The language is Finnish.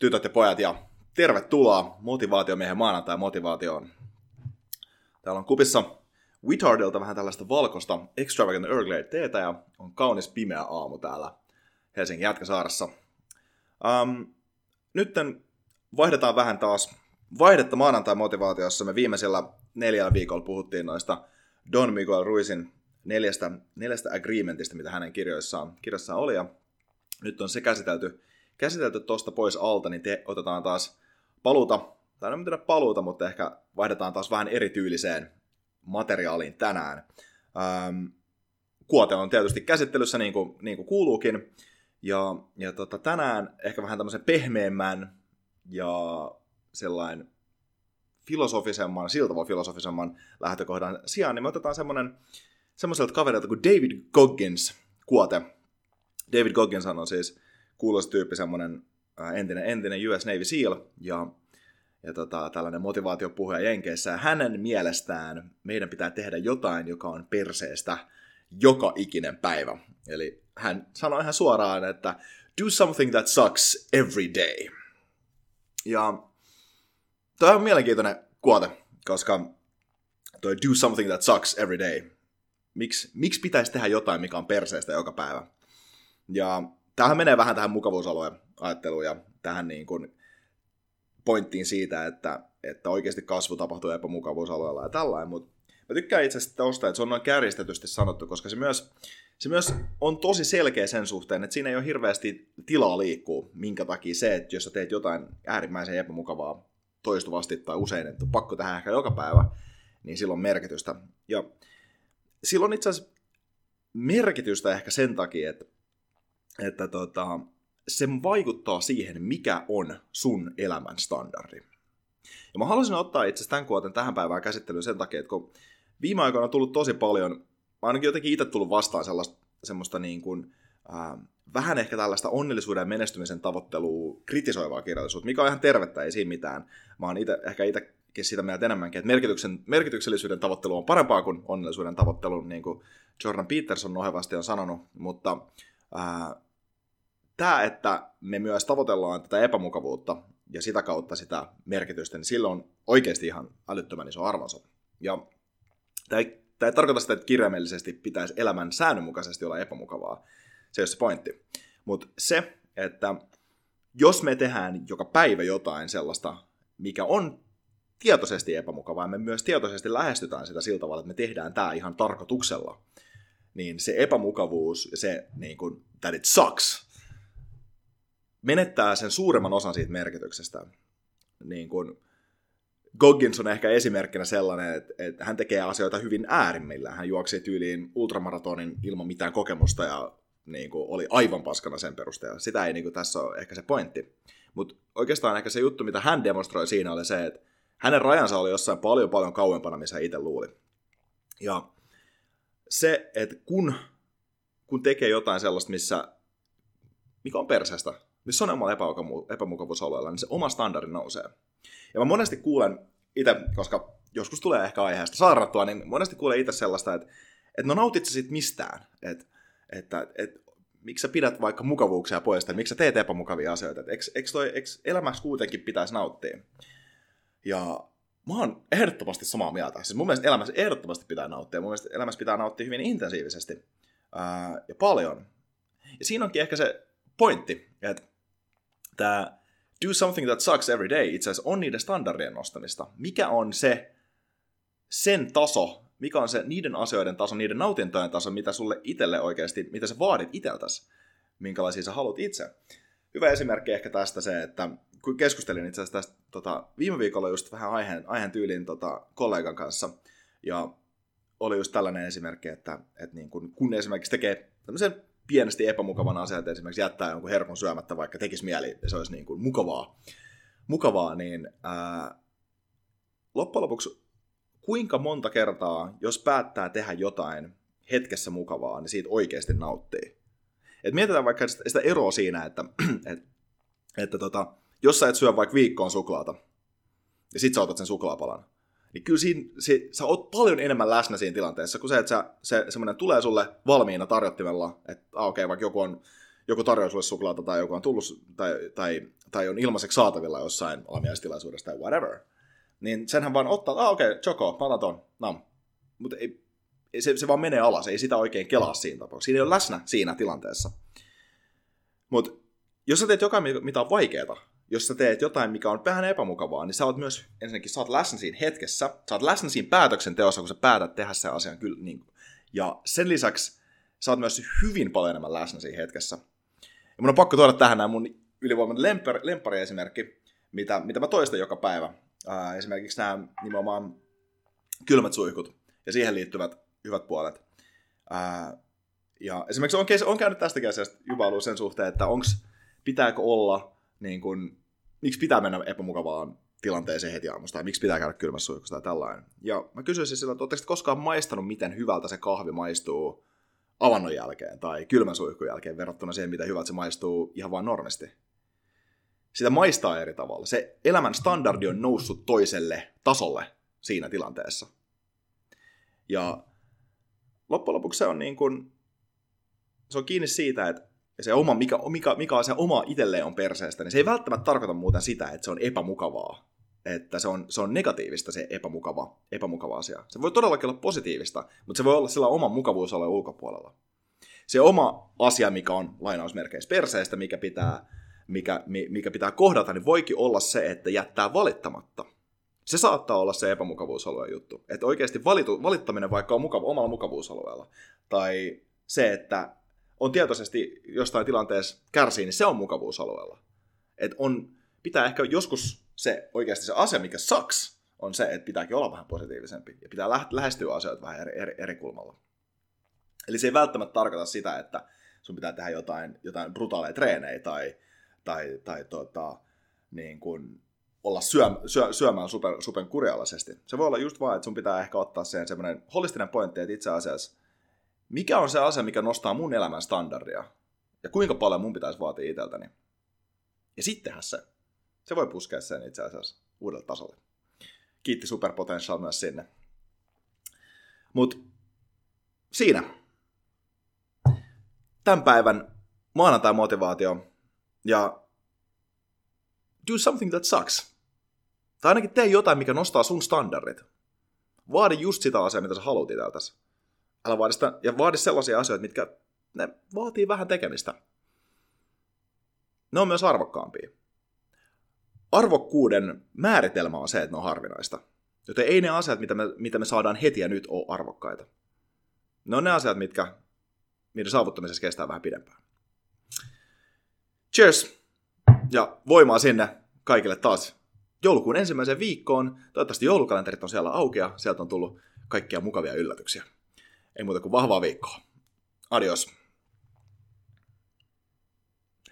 tytöt ja pojat, ja tervetuloa motivaatiomiehen maanantai motivaatioon. Täällä on kupissa Witardilta vähän tällaista valkoista Extravagant Earl Grey teetä, ja on kaunis pimeä aamu täällä Helsingin Jätkäsaaressa. Um, nyt vaihdetaan vähän taas vaihdetta maanantai motivaatiossa. Me viimeisellä neljällä viikolla puhuttiin noista Don Miguel Ruizin neljästä, neljästä agreementista, mitä hänen kirjoissaan, kirjassaan oli, ja nyt on se käsitelty käsitelty tuosta pois alta, niin te otetaan taas paluuta, tai en tiedä paluuta, mutta ehkä vaihdetaan taas vähän erityyliseen materiaaliin tänään. Ähm, kuote on tietysti käsittelyssä niin kuin, niin kuin kuuluukin, ja, ja tota, tänään ehkä vähän tämmöisen pehmeämmän ja sellainen filosofisemman, siltä voi filosofisemman lähtökohdan sijaan, niin me otetaan semmoinen semmoiselta kaverilta kuin David Goggins kuote. David Goggins on siis kuuloisa tyyppi, semmoinen entinen, entinen US Navy SEAL ja, ja tota, tällainen motivaatiopuhuja Jenkeissä. Hänen mielestään meidän pitää tehdä jotain, joka on perseestä joka ikinen päivä. Eli hän sanoi ihan suoraan, että do something that sucks every day. Ja toi on mielenkiintoinen kuote, koska toi do something that sucks every day. Miksi, miksi pitäisi tehdä jotain, mikä on perseestä joka päivä? Ja tämähän menee vähän tähän mukavuusalueen ajatteluun ja tähän niin kuin pointtiin siitä, että, että oikeasti kasvu tapahtuu epämukavuusalueella ja tällainen, mutta mä tykkään itse asiassa tosta, että se on noin kärjistetysti sanottu, koska se myös, se myös on tosi selkeä sen suhteen, että siinä ei ole hirveästi tilaa liikkuu, minkä takia se, että jos sä teet jotain äärimmäisen epämukavaa toistuvasti tai usein, että on pakko tähän ehkä joka päivä, niin silloin on merkitystä. Ja silloin itse asiassa merkitystä ehkä sen takia, että että tota, se vaikuttaa siihen, mikä on sun elämän standardi. Ja mä haluaisin ottaa itse asiassa tämän kuoten tähän päivään käsittelyyn sen takia, että kun viime aikoina on tullut tosi paljon, ainakin jotenkin itse tullut vastaan sellaista, semmoista niin kuin, äh, vähän ehkä tällaista onnellisuuden ja menestymisen tavoittelua kritisoivaa kirjallisuutta, mikä on ihan tervettä, ei siinä mitään. Mä oon ite, ehkä itsekin sitä mieltä enemmänkin, että merkityksen, merkityksellisyyden tavoittelu on parempaa kuin onnellisuuden tavoittelu, niin kuin Jordan Peterson nohevasti on sanonut, mutta äh, tämä, että me myös tavoitellaan tätä epämukavuutta ja sitä kautta sitä merkitystä, niin sillä on oikeasti ihan älyttömän iso arvonsa. Ja tämä ei, tämä ei tarkoita sitä, että kirjaimellisesti pitäisi elämän säännönmukaisesti olla epämukavaa. Se ei ole se pointti. Mutta se, että jos me tehdään joka päivä jotain sellaista, mikä on tietoisesti epämukavaa, ja me myös tietoisesti lähestytään sitä sillä tavalla, että me tehdään tämä ihan tarkoituksella, niin se epämukavuus ja se, niin kuin, that it sucks, menettää sen suuremman osan siitä merkityksestä. Niin kuin Goggins on ehkä esimerkkinä sellainen, että, että hän tekee asioita hyvin äärimmillä. Hän juoksi tyyliin ultramaratonin ilman mitään kokemusta ja niin kuin, oli aivan paskana sen perusteella. Sitä ei niin kuin, tässä ole ehkä se pointti. Mutta oikeastaan ehkä se juttu, mitä hän demonstroi siinä, oli se, että hänen rajansa oli jossain paljon paljon kauempana, missä hän itse luuli. Ja se, että kun, kun tekee jotain sellaista, missä, mikä on perseestä, missä on omalla epämukavuusalueella, niin se oma standardi nousee. Ja mä monesti kuulen itse, koska joskus tulee ehkä aiheesta saarrattua, niin monesti kuulen itse sellaista, että, että no nautit sä sit mistään, että, että, että miksi sä pidät vaikka mukavuuksia pois, tai miksi sä teet epämukavia asioita, että eikö, eikö, toi, eikö elämässä kuitenkin pitäisi nauttia. Ja mä oon ehdottomasti samaa mieltä. Siis mun mielestä elämässä ehdottomasti pitää nauttia. Mun mielestä elämässä pitää nauttia hyvin intensiivisesti ää, ja paljon. Ja siinä onkin ehkä se pointti, että tämä do something that sucks every day itse asiassa on niiden standardien nostamista. Mikä on se sen taso, mikä on se niiden asioiden taso, niiden nautintojen taso, mitä sulle itselle oikeasti, mitä sä vaadit iteltäsi, minkälaisia sä haluat itse. Hyvä esimerkki ehkä tästä se, että kun keskustelin itse asiassa tästä tota, viime viikolla just vähän aiheen, aiheen tyylin tota, kollegan kanssa, ja oli just tällainen esimerkki, että, että niin kun, kun esimerkiksi tekee tämmöisen pienesti epämukavan asian, että esimerkiksi jättää jonkun herkun syömättä, vaikka tekisi mieli, se olisi niin kuin mukavaa, mukavaa niin ää, loppujen lopuksi kuinka monta kertaa, jos päättää tehdä jotain hetkessä mukavaa, niin siitä oikeasti nauttii. Et mietitään vaikka sitä eroa siinä, että, että, että tota, jos sä et syö vaikka viikkoon suklaata, ja sit sä otat sen suklaapalan, niin kyllä siinä, se, sä oot paljon enemmän läsnä siinä tilanteessa, kuin se, että se semmoinen tulee sulle valmiina tarjottimella, että ah, okei, okay, vaikka joku on joku tarjoaa sulle suklaata tai joku on tullut tai, tai, tai on ilmaiseksi saatavilla jossain aamiaistilaisuudessa tai whatever, niin senhän vaan ottaa, ah okei, okay, Choco, mä otan ton, nam. Mutta ei, se, se vaan menee alas, ei sitä oikein kelaa siinä tapauksessa. Siinä ei ole läsnä siinä tilanteessa. Mutta jos sä teet jotain, mitä on vaikeaa, jos sä teet jotain, mikä on vähän epämukavaa, niin sä oot myös, ensinnäkin sä oot läsnä siinä hetkessä, sä oot läsnä siinä päätöksenteossa, kun sä päätät tehdä sen asian kyllä. Niin, ja sen lisäksi sä oot myös hyvin paljon enemmän läsnä siinä hetkessä. Ja mun on pakko tuoda tähän nämä mun ylivoimainen lempari, lempari-esimerkki, mitä, mitä mä toistan joka päivä. Ää, esimerkiksi nämä nimenomaan kylmät suihkut ja siihen liittyvät hyvät puolet. Ää, ja esimerkiksi on, on käynyt tästäkin asiasta juvailua sen suhteen, että onks, pitääkö olla niin kun, miksi pitää mennä epämukavaan tilanteeseen heti aamusta, tai miksi pitää käydä kylmässä suihkussa tai tällainen. Ja mä kysyisin sillä, että oletteko koskaan maistanut, miten hyvältä se kahvi maistuu avannon jälkeen tai kylmän suihkun jälkeen verrattuna siihen, mitä hyvältä se maistuu ihan vain normisti. Sitä maistaa eri tavalla. Se elämän standardi on noussut toiselle tasolle siinä tilanteessa. Ja loppujen lopuksi se on niin kuin, se on kiinni siitä, että ja se oma, mikä, mikä, mikä on se oma itselleen on perseestä, niin se ei välttämättä tarkoita muuten sitä, että se on epämukavaa. Että se on, se on negatiivista se epämukava, epämukava asia. Se voi todellakin olla positiivista, mutta se voi olla sillä oma mukavuusalueen ulkopuolella. Se oma asia, mikä on lainausmerkeissä perseestä, mikä pitää, mikä, mikä pitää kohdata, niin voikin olla se, että jättää valittamatta. Se saattaa olla se epämukavuusalueen juttu. Että oikeasti valitu, valittaminen vaikka on mukava, omalla mukavuusalueella. Tai se, että on tietoisesti jostain tilanteessa kärsii, niin se on mukavuusalueella. Et on, pitää ehkä joskus se oikeasti se asia, mikä sucks, on se, että pitääkin olla vähän positiivisempi ja pitää lähestyä asioita vähän eri, eri, eri kulmalla. Eli se ei välttämättä tarkoita sitä, että sun pitää tehdä jotain, jotain brutaaleja treenejä tai, tai, tai tota, niin kuin olla syö, syö, syömään super, super kurjalaisesti. Se voi olla just vaan, että sun pitää ehkä ottaa sen semmoinen holistinen pointti, että itse asiassa mikä on se asia, mikä nostaa mun elämän standardia? Ja kuinka paljon mun pitäisi vaatia itseltäni? Ja sittenhän se. Se voi puskea sen itse asiassa uudelle tasolle. Kiitti Superpotential myös sinne. Mutta siinä. Tämän päivän maanantai-motivaatio ja do something that sucks. Tai ainakin tee jotain, mikä nostaa sun standardit. Vaadi just sitä asiaa, mitä sä haluat itseltäsi älä vaadi sitä, ja vaadi sellaisia asioita, mitkä ne vaatii vähän tekemistä. Ne on myös arvokkaampia. Arvokkuuden määritelmä on se, että ne on harvinaista. Joten ei ne asiat, mitä me, mitä me saadaan heti ja nyt, ole arvokkaita. Ne on ne asiat, mitkä niiden saavuttamisessa kestää vähän pidempään. Cheers! Ja voimaa sinne kaikille taas joulukuun ensimmäiseen viikkoon. Toivottavasti joulukalenterit on siellä auki ja sieltä on tullut kaikkia mukavia yllätyksiä. Ei muuta kuin vahvaa viikkoa. Adios.